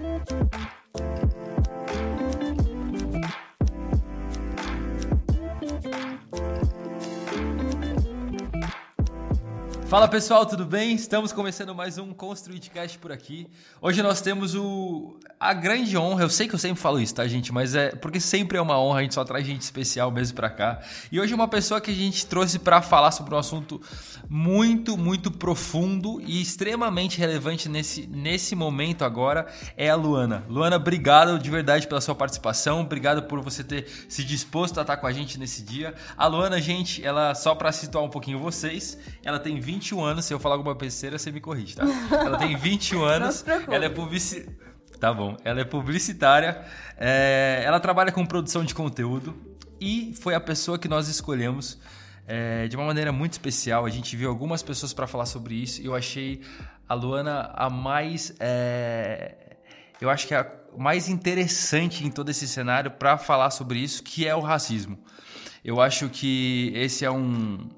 Thank you. Fala pessoal, tudo bem? Estamos começando mais um Construidcast por aqui. Hoje nós temos o a grande honra, eu sei que eu sempre falo isso, tá gente, mas é porque sempre é uma honra, a gente só traz gente especial mesmo para cá. E hoje uma pessoa que a gente trouxe para falar sobre um assunto muito, muito profundo e extremamente relevante nesse, nesse momento agora é a Luana. Luana, obrigado de verdade pela sua participação, obrigado por você ter se disposto a estar com a gente nesse dia. A Luana, gente, ela só para situar um pouquinho vocês, ela tem 20 21 anos. Se eu falar alguma besteira, você me corrige, tá? Ela tem 21 anos. ela é publici... Tá bom. Ela é publicitária. É... Ela trabalha com produção de conteúdo. E foi a pessoa que nós escolhemos é... de uma maneira muito especial. A gente viu algumas pessoas para falar sobre isso. E eu achei a Luana a mais. É... Eu acho que é a mais interessante em todo esse cenário para falar sobre isso, que é o racismo. Eu acho que esse é um,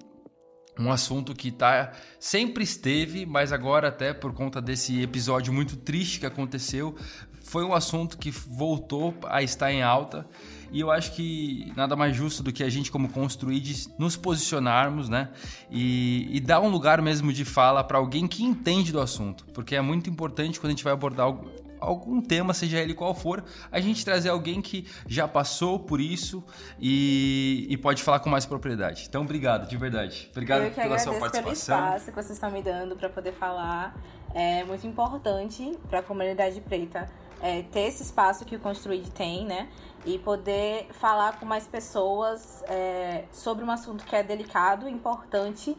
um assunto que tá, sempre esteve, mas agora, até por conta desse episódio muito triste que aconteceu, foi um assunto que voltou a estar em alta. E eu acho que nada mais justo do que a gente, como construir, nos posicionarmos, né? E, e dar um lugar mesmo de fala para alguém que entende do assunto. Porque é muito importante quando a gente vai abordar algum tema, seja ele qual for, a gente trazer alguém que já passou por isso e, e pode falar com mais propriedade. Então, obrigado, de verdade. Obrigado pela sua participação. pelo espaço que vocês estão me dando para poder falar. É muito importante para a comunidade preta é, ter esse espaço que o Construíde tem, né? E poder falar com mais pessoas é, sobre um assunto que é delicado, importante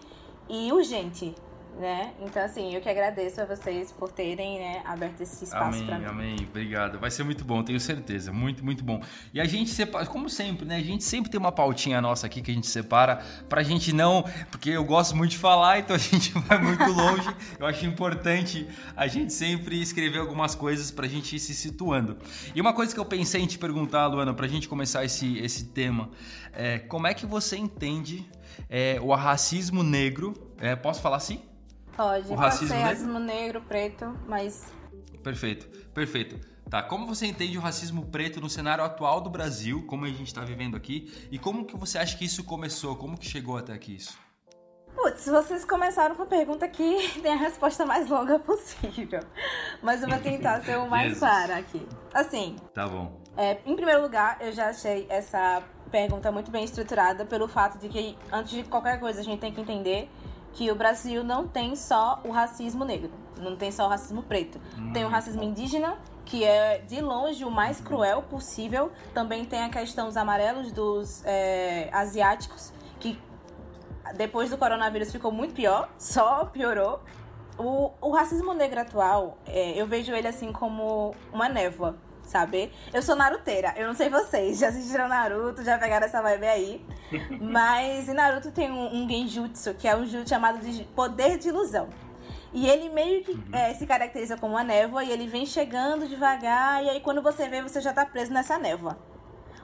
e urgente né? Então, assim, eu que agradeço a vocês por terem né, aberto esse espaço para mim. Amém, obrigado. Vai ser muito bom, tenho certeza. Muito, muito bom. E a gente separa, como sempre, né? A gente sempre tem uma pautinha nossa aqui que a gente separa pra gente não. Porque eu gosto muito de falar, então a gente vai muito longe. eu acho importante a gente sempre escrever algumas coisas pra gente ir se situando. E uma coisa que eu pensei em te perguntar, Luana, pra gente começar esse, esse tema, é como é que você entende é, o racismo negro? É, posso falar assim? Pode, o racismo, pode ser racismo negro, preto, mas. Perfeito, perfeito. Tá, como você entende o racismo preto no cenário atual do Brasil, como a gente está vivendo aqui, e como que você acha que isso começou, como que chegou até aqui isso? Putz, vocês começaram com a pergunta que tem a resposta mais longa possível. Mas eu vou tentar ser o mais clara aqui. Assim. Tá bom. É, em primeiro lugar, eu já achei essa pergunta muito bem estruturada pelo fato de que, antes de qualquer coisa, a gente tem que entender que o Brasil não tem só o racismo negro, não tem só o racismo preto. Hum. Tem o racismo indígena, que é de longe o mais cruel possível. Também tem a questão dos amarelos dos é, asiáticos, que depois do coronavírus ficou muito pior, só piorou. O, o racismo negro atual, é, eu vejo ele assim como uma névoa sabe? Eu sou naruteira, eu não sei vocês, já assistiram Naruto, já pegaram essa vibe aí. Mas em Naruto tem um, um genjutsu, que é um jutsu chamado de poder de ilusão. E ele meio que uhum. é, se caracteriza como uma névoa e ele vem chegando devagar, e aí quando você vê, você já tá preso nessa névoa.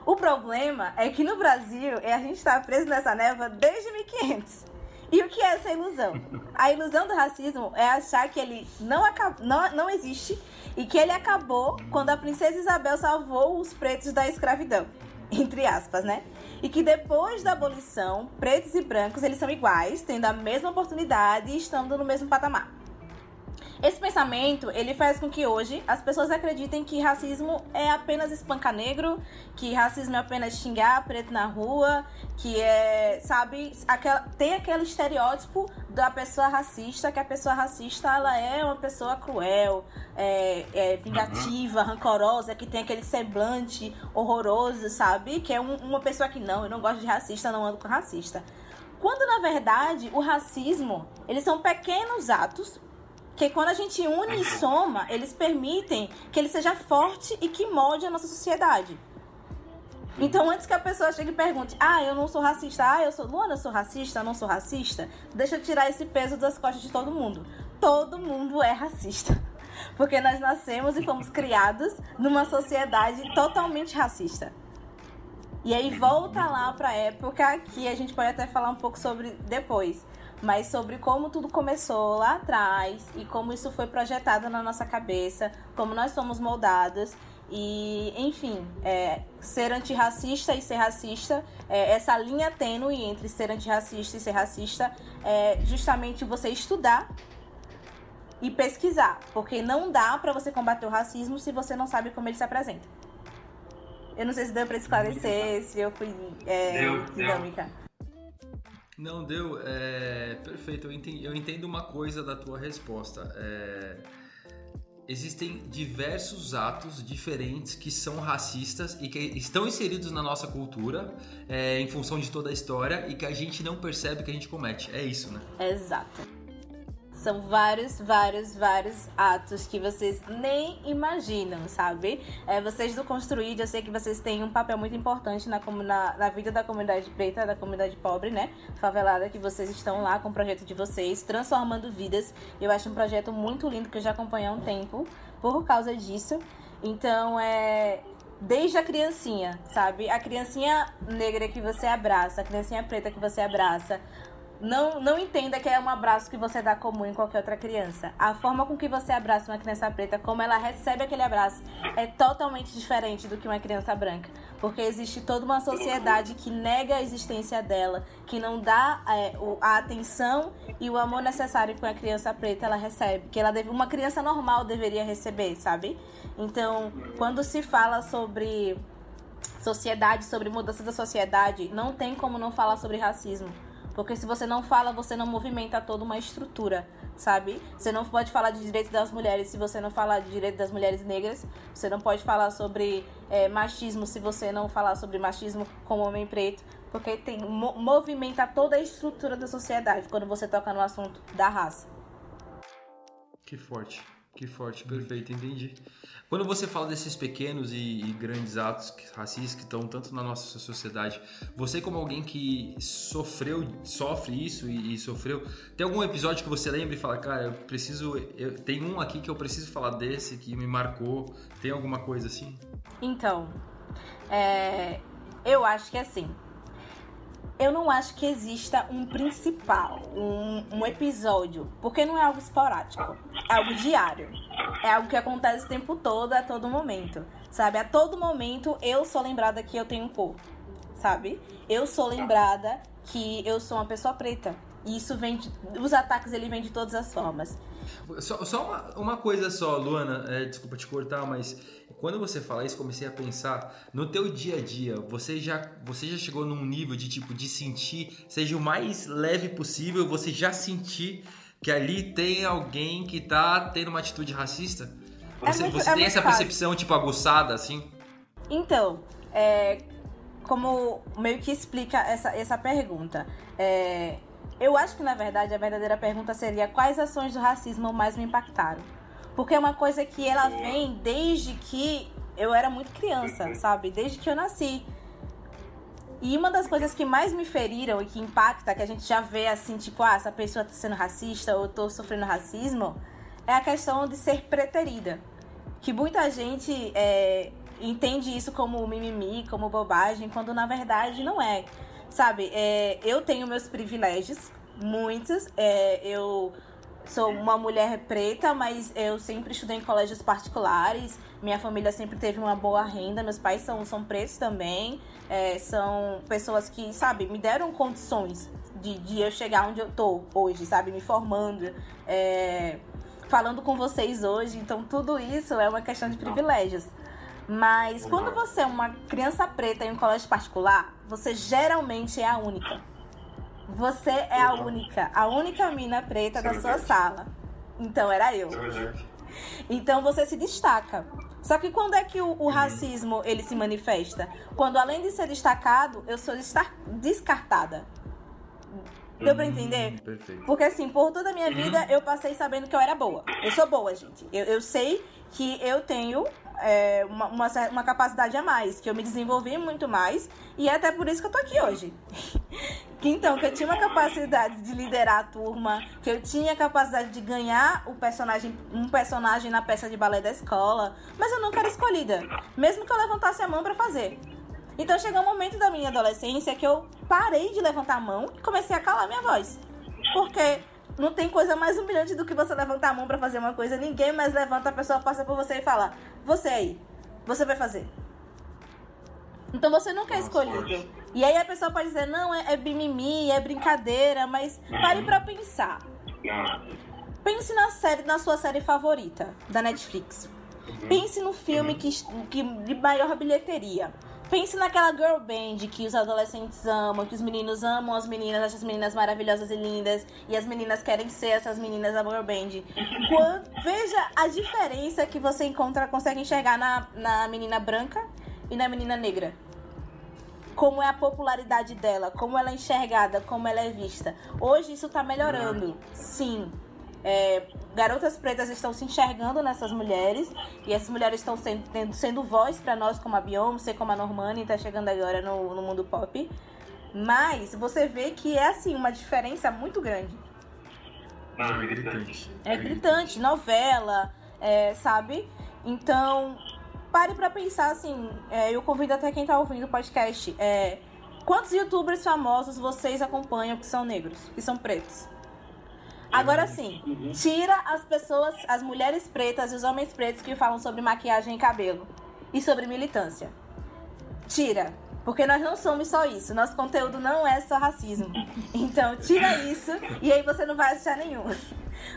O problema é que no Brasil, é, a gente tá preso nessa névoa desde 1500. E o que é essa ilusão? A ilusão do racismo é achar que ele não, não, não existe e que ele acabou quando a princesa Isabel salvou os pretos da escravidão. Entre aspas, né? E que depois da abolição, pretos e brancos eles são iguais, tendo a mesma oportunidade e estando no mesmo patamar. Esse pensamento, ele faz com que hoje as pessoas acreditem que racismo é apenas espancar negro, que racismo é apenas xingar preto na rua, que é, sabe, aquela, tem aquele estereótipo da pessoa racista, que a pessoa racista, ela é uma pessoa cruel, é, é vingativa, rancorosa, que tem aquele semblante horroroso, sabe? Que é um, uma pessoa que não, eu não gosto de racista, não ando com racista. Quando, na verdade, o racismo, eles são pequenos atos que quando a gente une e soma, eles permitem que ele seja forte e que molde a nossa sociedade. Então, antes que a pessoa chegue e pergunte, ah, eu não sou racista, ah, eu sou. Luana, eu sou racista, eu não sou racista, deixa eu tirar esse peso das costas de todo mundo. Todo mundo é racista. Porque nós nascemos e fomos criados numa sociedade totalmente racista. E aí volta lá pra época que a gente pode até falar um pouco sobre depois. Mas sobre como tudo começou lá atrás e como isso foi projetado na nossa cabeça, como nós somos moldados. E, enfim, é, ser antirracista e ser racista, é, essa linha tênue entre ser antirracista e ser racista é justamente você estudar e pesquisar, porque não dá para você combater o racismo se você não sabe como ele se apresenta. Eu não sei se deu para esclarecer, se eu fui é, deu, dinâmica. Deu. Não, deu. É, perfeito. Eu entendo, eu entendo uma coisa da tua resposta. É, existem diversos atos diferentes que são racistas e que estão inseridos na nossa cultura é, em função de toda a história e que a gente não percebe que a gente comete. É isso, né? Exato. São vários, vários, vários atos que vocês nem imaginam, sabe? É, vocês do Construído, eu sei que vocês têm um papel muito importante na, na, na vida da comunidade preta, da comunidade pobre, né? Favelada, que vocês estão lá com o projeto de vocês, transformando vidas. Eu acho um projeto muito lindo que eu já acompanho há um tempo por causa disso. Então, é desde a criancinha, sabe? A criancinha negra que você abraça, a criancinha preta que você abraça, não, não entenda que é um abraço que você dá comum em qualquer outra criança. A forma com que você abraça uma criança preta, como ela recebe aquele abraço, é totalmente diferente do que uma criança branca. Porque existe toda uma sociedade que nega a existência dela, que não dá é, a atenção e o amor necessário que uma criança preta ela recebe. Que ela deve, uma criança normal deveria receber, sabe? Então, quando se fala sobre sociedade, sobre mudança da sociedade, não tem como não falar sobre racismo porque se você não fala, você não movimenta toda uma estrutura, sabe? Você não pode falar de direito das mulheres se você não falar de direito das mulheres negras. Você não pode falar sobre é, machismo se você não falar sobre machismo com homem preto. Porque tem movimenta toda a estrutura da sociedade quando você toca no assunto da raça. Que forte, que forte, perfeito, entendi. Quando você fala desses pequenos e, e, grandes atos racistas que estão tanto na nossa sociedade, você como alguém que sofreu, sofre isso e, e, sofreu, tem algum episódio que você lembra e fala, cara, eu preciso, eu, tem um aqui que eu preciso falar desse que me marcou, tem alguma coisa assim? Então, é, eu acho que é assim, eu não acho que exista um principal, um, um, episódio, porque não é algo esporádico, é algo diário. É algo que acontece o tempo todo, a todo momento. Sabe? A todo momento eu sou lembrada que eu tenho cor. Sabe? Eu sou lembrada que eu sou uma pessoa preta. E isso vem de, os ataques ele vem de todas as formas. Só, só uma, uma, coisa só, Luana, é, desculpa te cortar, mas quando você fala isso, comecei a pensar no teu dia a dia. Você já, você já chegou num nível de tipo de sentir, seja o mais leve possível, você já sentir que ali tem alguém que tá tendo uma atitude racista? É você, muito, você é tem essa fácil. percepção tipo aguçada assim? Então, é, como meio que explica essa, essa pergunta. É, eu acho que, na verdade, a verdadeira pergunta seria quais ações do racismo mais me impactaram. Porque é uma coisa que ela vem desde que eu era muito criança, sabe? Desde que eu nasci. E uma das coisas que mais me feriram e que impacta, que a gente já vê assim, tipo, ah, essa pessoa tá sendo racista ou tô sofrendo racismo, é a questão de ser preterida. Que muita gente é, entende isso como mimimi, como bobagem, quando na verdade não é. Sabe, é, eu tenho meus privilégios, muitos. É, eu sou uma mulher preta, mas eu sempre estudei em colégios particulares. Minha família sempre teve uma boa renda. Meus pais são, são pretos também. É, são pessoas que, sabe, me deram condições de, de eu chegar onde eu tô hoje, sabe? Me formando. É, falando com vocês hoje. Então, tudo isso é uma questão de privilégios. Mas quando você é uma criança preta em um colégio particular, você geralmente é a única. Você é a única, a única mina preta da sua sala. Então era eu. Então você se destaca. Só que quando é que o, o, racismo ele se manifesta? Quando além de ser destacado, eu sou descartada. Deu pra entender? Hum, perfeito. Porque assim, por toda a minha vida, eu passei sabendo que eu era boa. Eu sou boa, gente. Eu, eu sei que eu tenho é, uma, uma, uma, capacidade a mais, que eu me desenvolvi muito mais, e é até por isso que eu tô aqui hoje. então, que eu tinha uma capacidade de liderar a turma, que eu tinha capacidade de ganhar o personagem, um personagem na peça de balé da escola, mas eu nunca era escolhida, mesmo que eu levantasse a mão para fazer. Então chegou um momento da minha adolescência que eu parei de levantar a mão e comecei a calar minha voz. Porque não tem coisa mais humilhante do que você levantar a mão para fazer uma coisa. Ninguém mais levanta, a pessoa passa por você e fala: Você aí, você vai fazer. Então você nunca é escolhido. E aí a pessoa pode dizer: Não, é, é mimimi, é brincadeira, mas pare pra pensar. Pense na série, na sua série favorita da Netflix. Pense no filme que, que de maior bilheteria. Pense naquela girl band que os adolescentes amam, que os meninos amam as meninas, acham as meninas maravilhosas e lindas, e as meninas querem ser essas meninas da girl band. Quando, veja a diferença que você encontra, consegue enxergar na, na menina branca e na menina negra. Como é a popularidade dela, como ela é enxergada, como ela é vista. Hoje isso tá melhorando, sim. É, garotas pretas estão se enxergando nessas mulheres e essas mulheres estão sendo, tendo, sendo voz para nós, como a Beyoncé, como a Normani, está chegando agora no, no mundo pop. Mas você vê que é assim, uma diferença muito grande. Não, é gritante. É gritante, novela, é, sabe? Então, pare para pensar assim. É, eu convido até quem tá ouvindo o podcast. É, quantos youtubers famosos vocês acompanham que são negros, que são pretos? Agora sim, tira as pessoas, as mulheres pretas e os homens pretos que falam sobre maquiagem e cabelo e sobre militância. Tira. Porque nós não somos só isso. Nosso conteúdo não é só racismo. Então, tira isso e aí você não vai achar nenhum.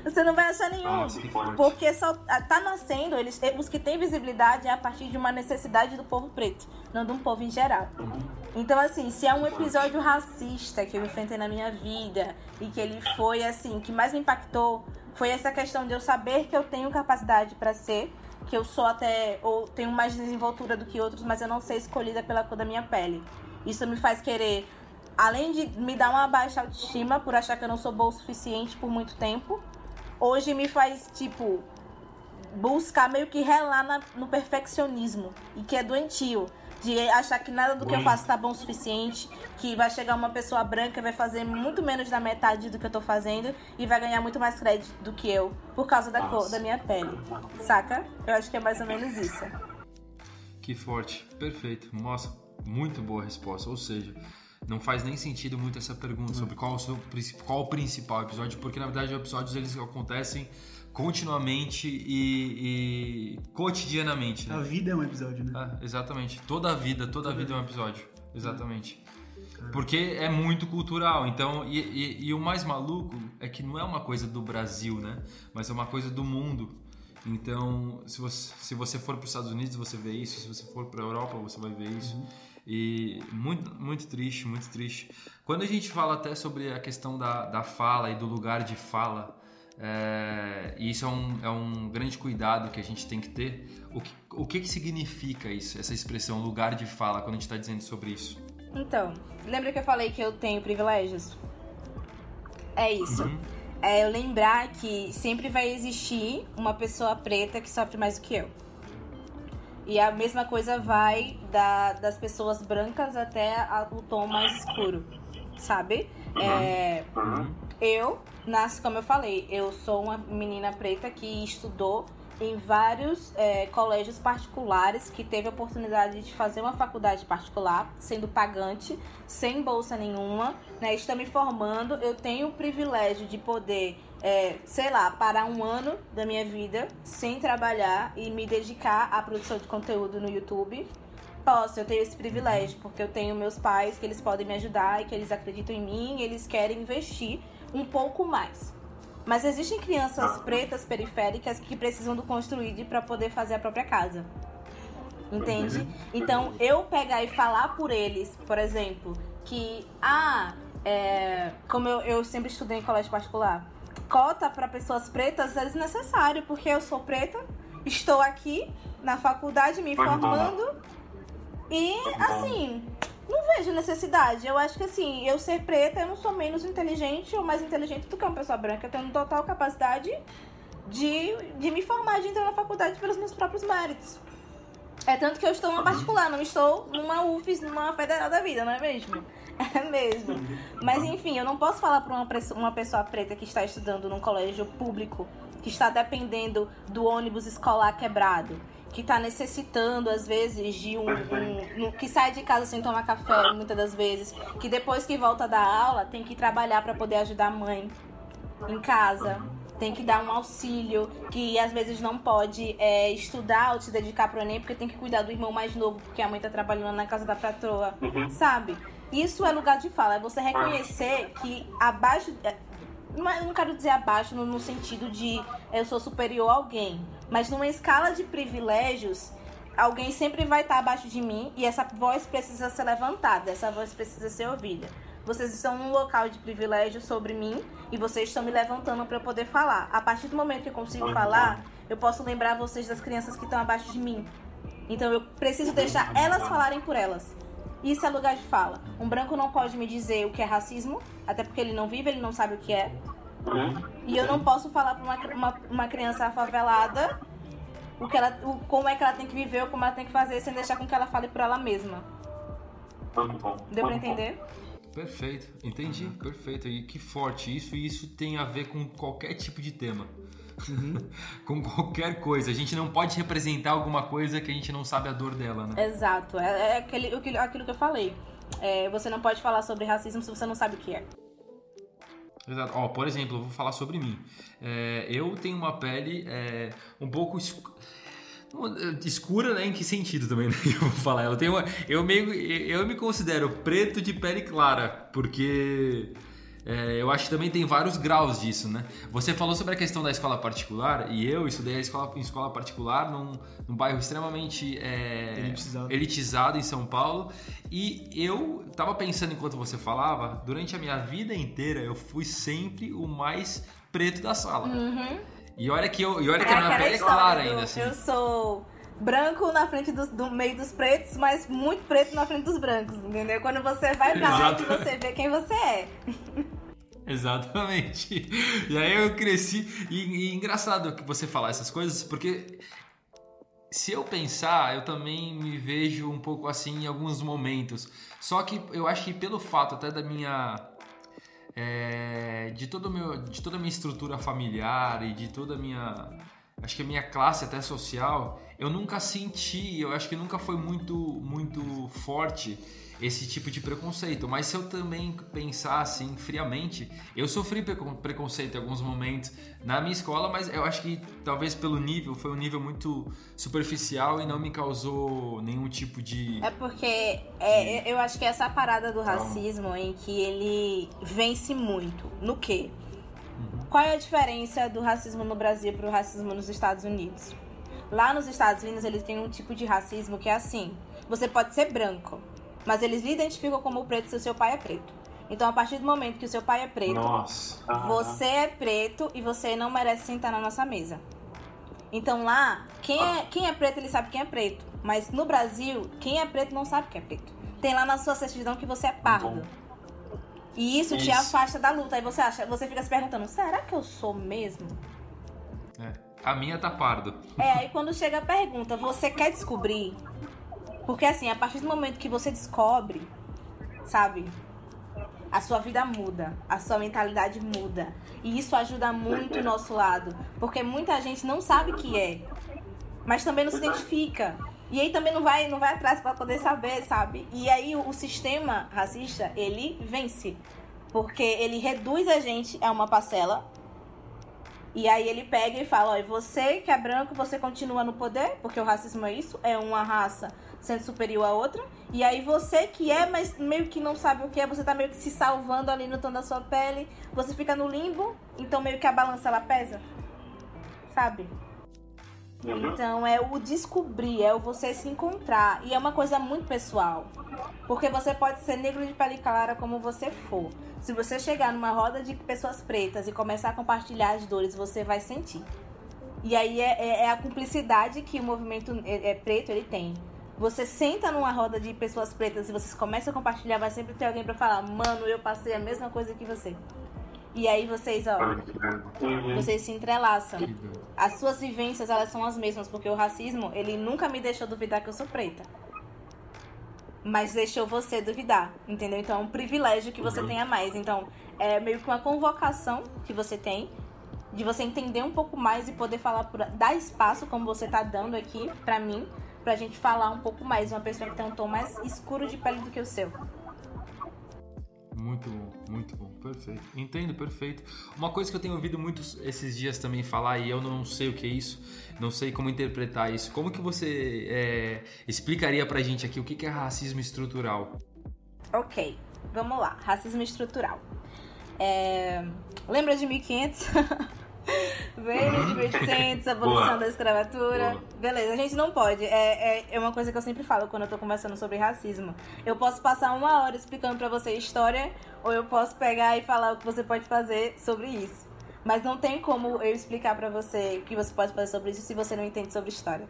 Você não vai achar nenhum. Porque só tá nascendo, eles, os que têm visibilidade é a partir de uma necessidade do povo preto, não de um povo em geral. Então, assim, se é um episódio racista que eu enfrentei na minha vida e que ele foi, assim, que mais me impactou, foi essa questão de eu saber que eu tenho capacidade para ser, que eu sou até, ou tenho mais desenvoltura do que outros, mas eu não ser escolhida pela cor da minha pele. Isso me faz querer, além de me dar uma baixa autoestima por achar que eu não sou boa o suficiente por muito tempo, hoje me faz, tipo, buscar meio que relar na, no perfeccionismo, e que é doentio de achar que nada do que eu faço tá bom o suficiente, que vai chegar uma pessoa branca e vai fazer muito menos da metade do que eu tô fazendo e vai ganhar muito mais crédito do que eu por causa da cor da minha pele. Saca? Eu acho que é mais ou menos isso. Que forte, perfeito. Nossa, muito boa resposta. Ou seja, não faz nem sentido muito essa pergunta sobre qual, o seu, qual o principal episódio, porque na verdade os episódios eles acontecem continuamente e, e cotidianamente. Né? A vida é um episódio, né? Ah, exatamente. Toda a vida, toda a vida é um episódio. Exatamente. Porque é muito cultural. Então, e, e, e, o mais maluco é que não é uma coisa do Brasil, né? Mas é uma coisa do mundo. Então, se você, se você for para os Estados Unidos, você vê isso. Se você for para a Europa, você vai ver isso. Uhum. E muito, muito triste, muito triste. Quando a gente fala até sobre a questão da, da fala e do lugar de fala, é, e isso é um, é um grande cuidado que a gente tem que ter. O que, o que, que significa isso, essa expressão lugar de fala, quando a gente está dizendo sobre isso? Então, lembra que eu falei que eu tenho privilégios? É isso. Uhum. É eu lembrar que sempre vai existir uma pessoa preta que sofre mais do que eu. E a mesma coisa vai da, das pessoas brancas até a, o tom mais escuro, sabe? Uhum. É, uhum. Eu nasci, como eu falei, eu sou uma menina preta que estudou em vários é, colégios particulares, que teve a oportunidade de fazer uma faculdade particular, sendo pagante, sem bolsa nenhuma, né? Estou me formando, eu tenho o privilégio de poder, é, sei lá, parar um ano da minha vida sem trabalhar e me dedicar à produção de conteúdo no YouTube. Posso, eu tenho esse privilégio, porque eu tenho meus pais que eles podem me ajudar e que eles acreditam em mim e eles querem investir um pouco mais. Mas existem crianças pretas periféricas que precisam do construído para poder fazer a própria casa. Entende? Então, eu pegar e falar por eles, por exemplo, que, ah, é, como eu, eu sempre estudei em colégio particular, cota para pessoas pretas é desnecessário, porque eu sou preta, estou aqui na faculdade me formando e, assim, não vejo necessidade. Eu acho que assim, eu ser preta, eu não sou menos inteligente ou mais inteligente do que uma pessoa branca. Eu tenho total capacidade de, de me formar, de entrar na faculdade pelos meus próprios méritos. É tanto que eu estou numa particular, não estou numa UFES, numa federal da vida, não é mesmo? É mesmo. Mas enfim, eu não posso falar para uma, uma pessoa preta que está estudando num colégio público, que está dependendo do ônibus escolar quebrado, que tá necessitando, às vezes, de um, um, um, que sai de casa sem tomar café, muitas das vezes, que depois que volta da aula tem que trabalhar para poder ajudar a mãe em casa, tem que dar um auxílio, que às vezes não pode é, estudar ou se dedicar pro Enem porque tem que cuidar do irmão mais novo, porque a mãe tá trabalhando na casa da patroa, sabe? Isso é lugar de fala, é você reconhecer que abaixo. É, eu não quero dizer abaixo no, no sentido de eu sou superior a alguém, mas numa escala de privilégios, alguém sempre vai estar abaixo de mim e essa voz precisa ser levantada, essa voz precisa ser ouvida. Vocês estão num local de privilégio sobre mim e vocês estão me levantando para eu poder falar. A partir do momento que eu consigo falar, eu posso lembrar vocês das crianças que estão abaixo de mim. Então eu preciso deixar elas falarem por elas. Isso é lugar de fala. Um branco não pode me dizer o que é racismo, até porque ele não vive, ele não sabe o que é. E eu não posso falar para uma, uma, uma, criança favelada o que ela, o, como é que ela tem que viver ou como ela tem que fazer sem deixar com que ela fale por ela mesma. Deu para entender? Perfeito, entendi, perfeito. E que forte isso, e isso tem a ver com qualquer tipo de tema. Uhum. com qualquer coisa. A gente não pode representar alguma coisa que a gente não sabe a dor dela, né? Exato, é, é aquele, aquilo que eu falei. É, você não pode falar sobre racismo se você não sabe o que é. Exato. Ó, por exemplo, eu vou falar sobre mim. É, eu tenho uma pele é, um pouco escura, né? Em que sentido também, né? Eu vou falar. Eu tenho uma, eu meio eu me considero preto de pele clara, porque é, eu acho que também tem vários graus disso, né? Você falou sobre a questão da escola particular e eu estudei a escola, em escola particular num, num bairro extremamente é, elitizado. elitizado. em São Paulo e eu estava pensando enquanto você falava, durante a minha vida inteira eu fui sempre o mais preto da sala. Uhum. E olha que, eu, e olha que é a minha pele é clara ainda. Assim. Eu sou branco na frente do, do, meio dos pretos, mas muito preto na frente dos brancos, entendeu? Quando você vai pra lá você vê quem você é. Exatamente. E aí eu cresci. E, e engraçado que você falar essas coisas, porque se eu pensar, eu também me vejo um pouco assim em alguns momentos. Só que eu acho que pelo fato até da minha é, de, todo meu, de toda a minha estrutura familiar e de toda a minha. Acho que a minha classe até social, eu nunca senti, eu acho que nunca foi muito, muito forte esse tipo de preconceito. Mas se eu também pensar assim friamente, eu sofri preconceito em alguns momentos na minha escola, mas eu acho que talvez pelo nível foi um nível muito superficial e não me causou nenhum tipo de. É porque é, eu acho que essa parada do racismo em que ele vence muito. No quê? Uhum. Qual é a diferença do racismo no Brasil para o racismo nos Estados Unidos? Lá nos Estados Unidos eles têm um tipo de racismo que é assim: você pode ser branco, mas eles lhe identificam como preto se o seu pai é preto. Então, a partir do momento que o seu pai é preto, Nossa. você é preto e você não merece sentar na nossa mesa. Então lá, quem é, quem é preto, ele sabe quem é preto. Mas no Brasil, quem é preto não sabe quem é preto. Tem lá na sua certidão que você é pardo. E isso, isso, te afasta da luta. Aí você acha, você fica se perguntando, será que eu sou mesmo? É. A minha tá pardo. É, aí quando chega a pergunta, você quer descobrir? Porque assim, a partir do momento que você descobre, sabe? A sua vida muda, a sua mentalidade muda. E isso ajuda muito o nosso lado. Porque muita gente não sabe o que é, mas também não se identifica. E aí também não vai, não vai atrás para poder saber, sabe? E aí o, o sistema racista, ele vence. Porque ele reduz a gente a uma parcela e aí ele pega e fala, olha, você que é branco, você continua no poder, porque o racismo é isso, é uma raça sendo superior a outra. E aí você que é, mas meio que não sabe o que é, você tá meio que se salvando ali no tom da sua pele, você fica no limbo, então meio que a balança ela pesa. Sabe? Uhum. Então é o descobrir, é o você se encontrar. E é uma coisa muito pessoal. Porque você pode ser negro de pele clara como você for. Se você chegar numa roda de pessoas pretas e começar a compartilhar as dores, você vai sentir. E aí é, é, é a cumplicidade que o movimento é, é preto ele tem. Você senta numa roda de pessoas pretas e vocês começam a compartilhar, vai sempre ter alguém para falar, mano, eu passei a mesma coisa que você. E aí vocês, ó, uhum. vocês se entrelaçam. As suas vivências, elas são as mesmas, porque o racismo, ele nunca me deixou duvidar que eu sou preta. Mas deixou você duvidar, entendeu? Então é um privilégio que você uhum. tenha mais. Então, é meio que uma convocação que você tem de você entender um pouco mais e poder falar, por, dar espaço, como você tá dando aqui pra mim, pra gente falar um pouco mais, uma pessoa que tem um tom mais escuro de pele do que o seu. Muito bom, muito bom, perfeito. Entendo, perfeito. Uma coisa que eu tenho ouvido muito esses dias também falar, e eu não sei o que é isso, não sei como interpretar isso. Como que você é, explicaria pra gente aqui o que é racismo estrutural? Ok, vamos lá. Racismo estrutural. É... Lembra de 1500? Veio de 1800, abolição Boa. da escravatura. Boa. Beleza, a gente não pode. É, é, é, uma coisa que eu sempre falo quando eu tô conversando sobre racismo. Eu posso passar uma hora explicando pra você história, ou eu posso pegar e falar o que você pode fazer sobre isso. Mas não tem como eu explicar pra você o que você pode fazer sobre isso se você não entende sobre história.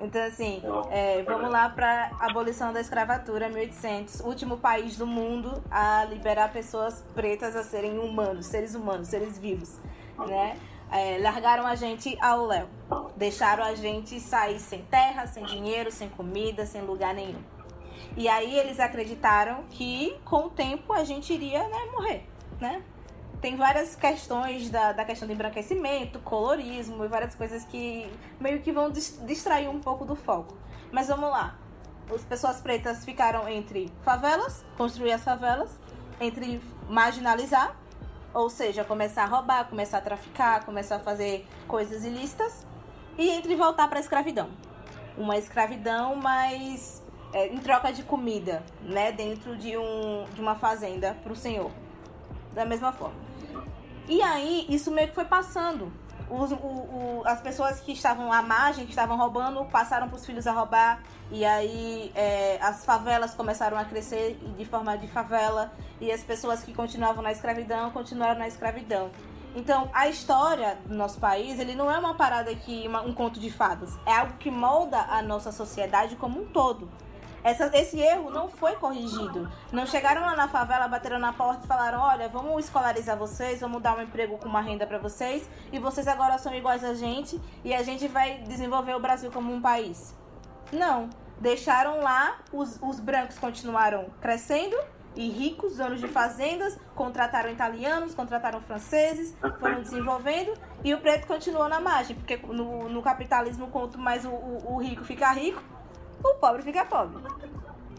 Então, assim, é, vamos lá para abolição da escravatura, 1800, último país do mundo a liberar pessoas pretas a serem humanos, seres humanos, seres vivos, né? É, largaram a gente ao léu, deixaram a gente sair sem terra, sem dinheiro, sem comida, sem lugar nenhum. E aí eles acreditaram que com o tempo a gente iria né, morrer, né? tem várias questões da, da questão do embranquecimento, colorismo e várias coisas que meio que vão distrair um pouco do foco. Mas vamos lá. As pessoas pretas ficaram entre favelas, construir as favelas, entre marginalizar, ou seja, começar a roubar, começar a traficar, começar a fazer coisas ilícitas, e entre voltar para a escravidão. Uma escravidão, mas é, em troca de comida, né, dentro de, um, de uma fazenda para o senhor. Da mesma forma. E aí, isso meio que foi passando. Os, o, o, as pessoas que estavam à margem, que estavam roubando, passaram para os filhos a roubar. E aí é, as favelas começaram a crescer de forma de favela. E as pessoas que continuavam na escravidão continuaram na escravidão. Então, a história do nosso país, ele não é uma parada que uma, um conto de fadas. É algo que molda a nossa sociedade como um todo. Essa, esse erro não foi corrigido. Não chegaram lá na favela, bateram na porta e falaram: olha, vamos escolarizar vocês, vamos dar um emprego com uma renda para vocês e vocês agora são iguais a gente e a gente vai desenvolver o Brasil como um país. Não. Deixaram lá, os, os brancos continuaram crescendo e ricos, donos de fazendas, contrataram italianos, contrataram franceses, foram desenvolvendo e o preto continuou na margem, porque no, no capitalismo, quanto mais o, o, o rico fica rico, o pobre fica pobre.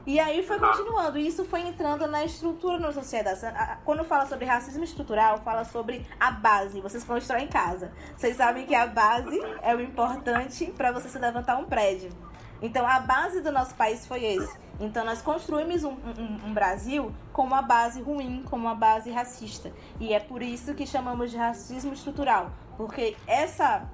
E aí foi continuando, e isso foi entrando na estrutura da sociedade. Quando fala sobre racismo estrutural, fala sobre a base. Vocês constroem em casa. Vocês sabem que a base é o importante para você se levantar um prédio. Então a base do nosso país foi esse. Então nós construímos um, um, um, Brasil com uma base ruim, com uma base racista. E é por isso que chamamos de racismo estrutural. Porque essa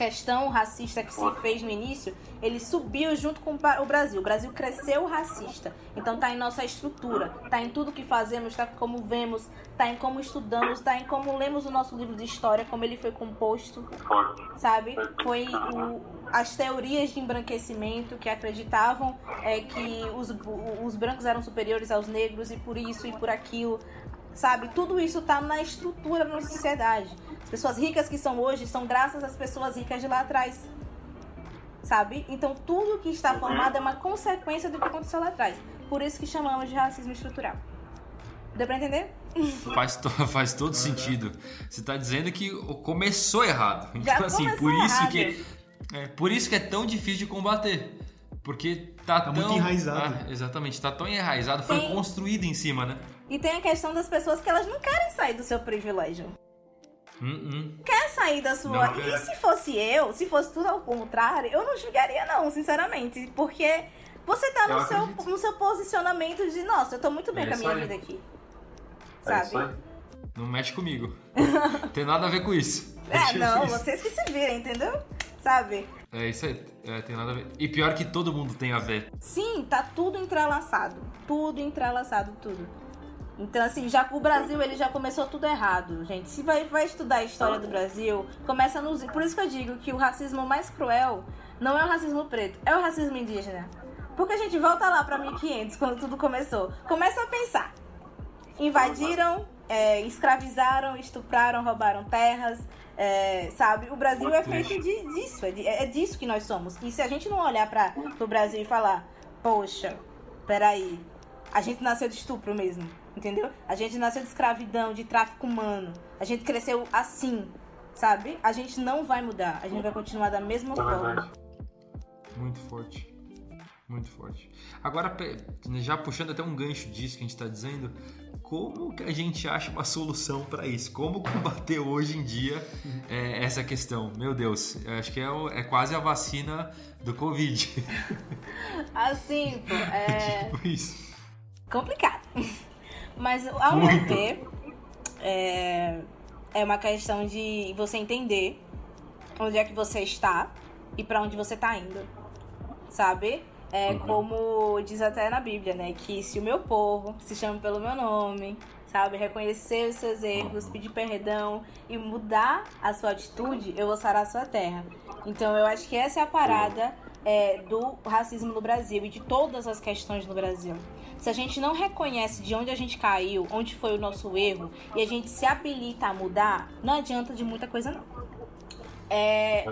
questão racista que se fez no início, ele subiu junto com o Brasil. O Brasil cresceu racista. Então tá em nossa estrutura, tá em tudo que fazemos, tá como vemos, tá em como estudamos, tá em como lemos o nosso livro de história, como ele foi composto, sabe? Foi o, as teorias de embranquecimento que acreditavam é, que os, os brancos eram superiores aos negros e por isso e por aquilo, sabe? Tudo isso tá na estrutura da nossa sociedade. As pessoas ricas que são hoje são graças às pessoas ricas de lá atrás. Sabe? Então tudo que está formado é uma consequência do que aconteceu lá atrás. Por isso que chamamos de racismo estrutural. Deu pra entender? Faz, to faz todo sentido. Você está dizendo que começou errado. Então, Já assim, por isso errado. que. É, por isso que é tão difícil de combater. Porque tá, tá tão. muito enraizado. Ah, exatamente, tá tão enraizado, foi tem... construído em cima, né? E tem a questão das pessoas que elas não querem sair do seu privilégio. Uh -uh. Quer sair da sua. Não, e se fosse eu, se fosse tudo ao contrário, eu não julgaria, não, sinceramente. Porque você tá no seu, no seu posicionamento de, nossa, eu tô muito bem é com a minha aí. vida aqui. É Sabe? não mexe comigo. tem nada a ver com isso. É, não, vocês que se virem, entendeu? Sabe? É isso aí, é, tem nada a ver. E pior que todo mundo tem a ver. Sim, tá tudo entrelaçado. Tudo entrelaçado, tudo. Então, assim, já o Brasil ele já começou tudo errado, gente. Se vai, vai estudar a história do Brasil, começa nos. Por isso que eu digo que o racismo mais cruel não é o racismo preto, é o racismo indígena. Porque a gente volta lá para 1500, quando tudo começou. Começa a pensar. Invadiram, é, escravizaram, estupraram, roubaram terras, é, sabe? O Brasil é feito de, disso, é, é, disso que nós somos. E se a gente não olhar para o Brasil e falar, poxa, peraí, a gente nasceu de estupro mesmo entendeu? A gente nasceu de escravidão, de tráfico humano. A gente cresceu assim, sabe? A gente não vai mudar, a gente vai continuar da mesma É forma. verdade. Muito forte. Muito forte. Agora, já puxando até um gancho disso que a gente está dizendo, como que a gente acha uma solução para isso? Como combater hoje em dia é, essa questão? Meu Deus, eu acho que é, o- é quase a vacina do Covid. Assim, pô, é tipo isso. complicado. Mas ao meu ver, é, é uma questão de você entender onde é que você está e pra onde você tá indo. Sabe? É Uhum. como diz até na Bíblia, né? Que se o meu povo se chama pelo meu nome, sabe? Reconhecer os seus erros, pedir perdão e mudar a sua atitude, eu vou sarar a sua terra. Então eu acho que essa é a parada é, do racismo no Brasil e de todas as questões no Brasil. Se a gente não reconhece de onde a gente caiu, onde foi o nosso erro, e a gente se habilita a mudar, não adianta de muita coisa não. É,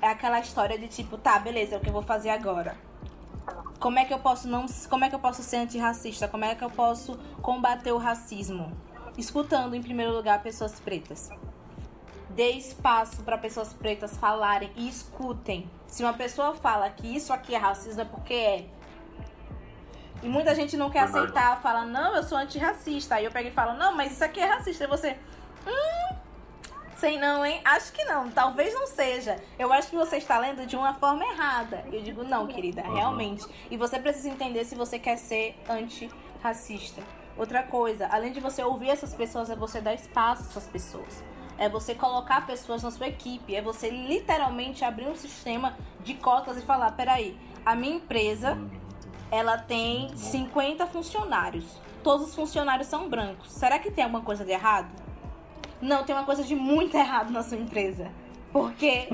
É aquela história de tipo, tá, beleza, é o que eu vou fazer agora. Como é que eu posso não, como é que eu posso ser antirracista? Como é que eu posso combater o racismo? Escutando em primeiro lugar pessoas pretas. Dê espaço para pessoas pretas falarem e escutem. Se uma pessoa fala que isso aqui é racismo é porque é. E muita gente não quer Verdade. aceitar, fala, não, eu sou antirracista. Aí eu pego e falo, não, mas isso aqui é racista. E você, hum, sei não, hein? Acho que não, talvez não seja. Eu acho que você está lendo de uma forma errada. Eu digo, não, querida, realmente. E você precisa entender se você quer ser antirracista. Outra coisa, além de você ouvir essas pessoas, é você dar espaço a essas pessoas. É você colocar pessoas na sua equipe. É você literalmente abrir um sistema de cotas e falar: peraí, a minha empresa ela tem 50 funcionários. Todos os funcionários são brancos. Será que tem alguma coisa de errado? Não, tem uma coisa de muito errado na sua empresa. Porque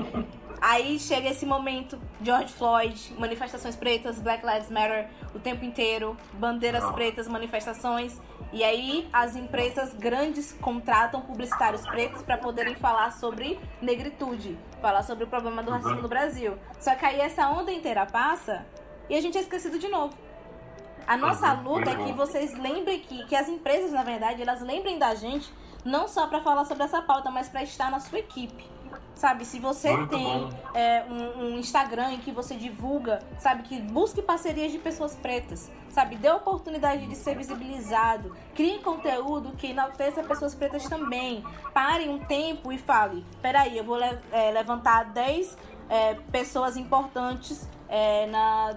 aí chega esse momento, George Floyd, manifestações pretas, Black Lives Matter o tempo inteiro, bandeiras pretas, manifestações. E aí as empresas grandes contratam publicitários pretos para poderem falar sobre negritude, falar sobre o problema do racismo no Brasil. Só que aí essa onda inteira passa e a gente é esquecido de novo. A nossa luta é que bom. vocês lembrem que, que as empresas, na verdade, elas lembrem da gente não só para falar sobre essa pauta, mas para estar na sua equipe. Sabe, se você Muito tem é, um, um Instagram em que você divulga, sabe, que busque parcerias de pessoas pretas, sabe, dê oportunidade de ser visibilizado, crie conteúdo que enalteça pessoas pretas também. Pare um tempo e fale: peraí, eu vou le- é, levantar 10 é, pessoas importantes é, na,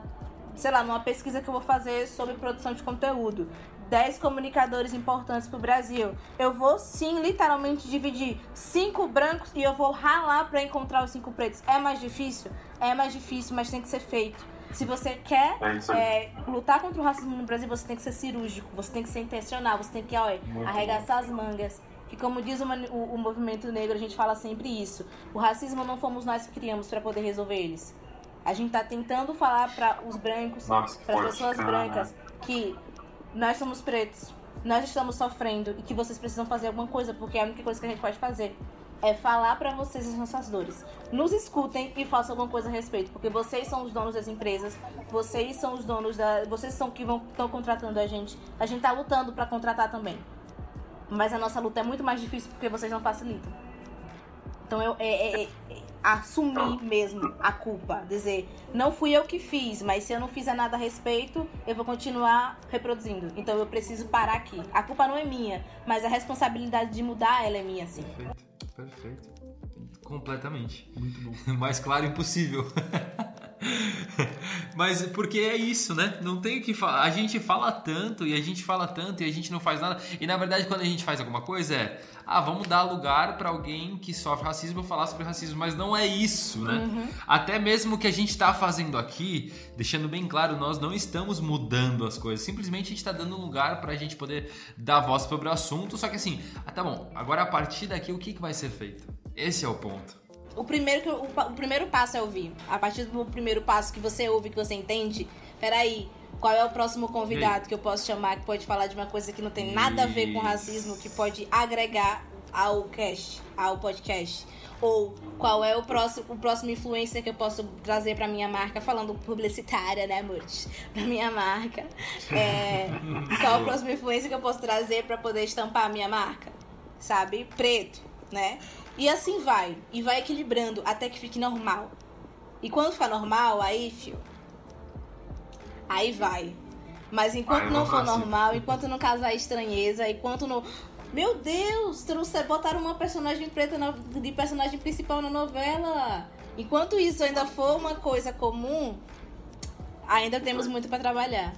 sei lá, numa pesquisa que eu vou fazer sobre produção de conteúdo. 10 comunicadores importantes pro Brasil. Eu vou sim, literalmente, dividir cinco brancos e eu vou ralar pra encontrar os cinco pretos. É mais difícil? É mais difícil, mas tem que ser feito. Se você quer É é, lutar contra o racismo no Brasil, você tem que ser cirúrgico, você tem que ser intencional, você tem que olha, arregaçar as mangas. Que como diz o, o- o movimento negro, a gente fala sempre isso. O racismo não fomos nós que criamos pra poder resolver eles. A gente tá tentando falar pra os brancos, para as pessoas cara. brancas, que nós somos pretos, nós estamos sofrendo e que vocês precisam fazer alguma coisa, porque a única coisa que a gente pode fazer é falar pra vocês as nossas dores. Nos escutem e façam alguma coisa a respeito, porque vocês são os donos das empresas, vocês são os donos da, vocês são que vão estão contratando a gente. A gente tá lutando pra contratar também. Mas a nossa luta é muito mais difícil porque vocês não facilitam. Então eu é, é- é- assumir mesmo a culpa, dizer, não fui eu que fiz, mas se eu não fizer nada a respeito, eu vou continuar reproduzindo. Então eu preciso parar aqui. A culpa não é minha, mas a responsabilidade de mudar ela é minha, sim. Perfeito, perfeito. Completamente. Muito bom. Mais claro impossível. Mas porque é isso, né? Não tem o que falar. A gente fala tanto e a gente fala tanto e a gente não faz nada. E na verdade, quando a gente faz alguma coisa é, ah, vamos dar lugar pra alguém que sofre racismo falar sobre racismo, mas não é isso, né? Até mesmo o que a gente tá fazendo aqui, deixando bem claro, nós não estamos mudando as coisas. Simplesmente a gente tá dando lugar pra gente poder dar voz sobre o assunto. Só que assim, ah, tá bom. Agora a partir daqui, o que, que vai ser feito? Esse é o ponto. O primeiro, que, o, o primeiro passo é ouvir. A partir do primeiro passo que você ouve, que você entende, peraí, qual é o próximo convidado que eu posso chamar que pode falar de uma coisa que não tem nada a ver com racismo, que pode agregar ao cast, ao podcast? Ou qual é o próximo, o próximo influencer que eu posso trazer pra minha marca, falando publicitária, né, Murt? Pra minha marca. É, qual é o próximo influencer que eu posso trazer pra poder estampar a minha marca? Sabe? Preto. Né? E assim vai, e vai equilibrando até que fique normal. E quando ficar normal, aí, fio, aí vai. Mas enquanto não for normal, enquanto não causar estranheza, enquanto não. Meu Deus, trouxe, botaram uma personagem preta na- de personagem principal na novela. Enquanto isso ainda for uma coisa comum, ainda temos muito pra trabalhar.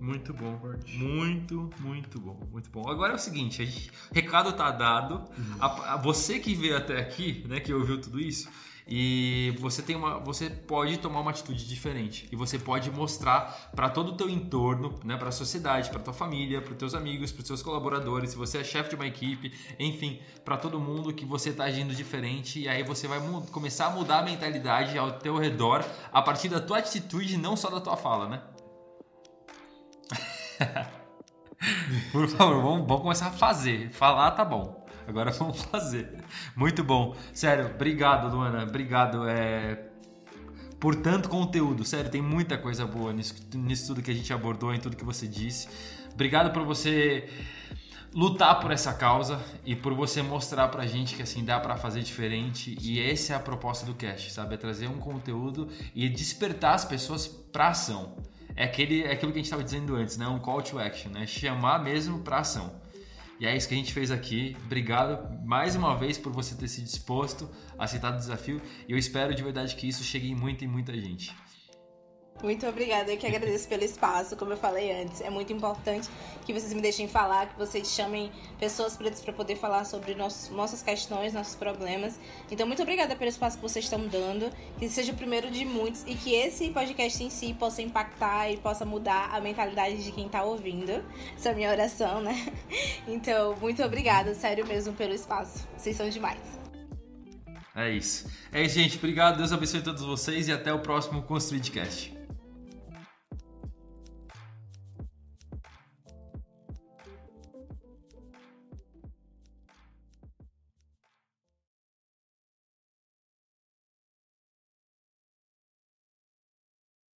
Muito bom, muito, muito bom, muito bom. Agora é o seguinte, a gente, recado tá dado. A, a- você que veio até aqui, né, que ouviu tudo isso, e você tem uma, você pode tomar uma atitude diferente e você pode mostrar para todo o teu entorno, né, para a sociedade, para tua família, para teus amigos, para seus colaboradores, se você é chefe de uma equipe, enfim, para todo mundo que você tá agindo diferente e aí você vai começar a mudar a mentalidade ao teu redor a partir da tua atitude, não só da tua fala, né? Por favor, vamos, vamos começar a fazer. Falar tá bom. Agora vamos fazer. Muito bom. Sério, obrigado, Luana. Obrigado é, por tanto conteúdo. Sério, tem muita coisa boa nisso, nisso tudo que a gente abordou, em tudo que você disse. Obrigado por você lutar por essa causa e por você mostrar pra gente que assim dá pra fazer diferente e essa é a proposta do cast, sabe? É trazer um conteúdo e despertar as pessoas pra ação. É, aquele, é aquilo que a gente estava dizendo antes, né? Um call to action, né? Chamar mesmo pra ação. E é isso que a gente fez aqui. Obrigado mais uma vez por você ter se disposto a aceitar o desafio e eu espero de verdade que isso chegue em muita e muita gente. Muito obrigada, eu que agradeço pelo espaço, como eu falei antes. É muito importante que vocês me deixem falar, que vocês chamem pessoas pretas para poder falar sobre nossos, nossas questões, nossos problemas. Então, muito obrigada pelo espaço que vocês estão dando, que seja o primeiro de muitos e que esse podcast em si possa impactar e possa mudar a mentalidade de quem tá ouvindo. Essa é a minha oração, né? Então, muito obrigada, sério mesmo, pelo espaço. Vocês são demais. É isso. É isso, gente. Obrigado. Deus abençoe todos vocês e até o próximo Construidcast.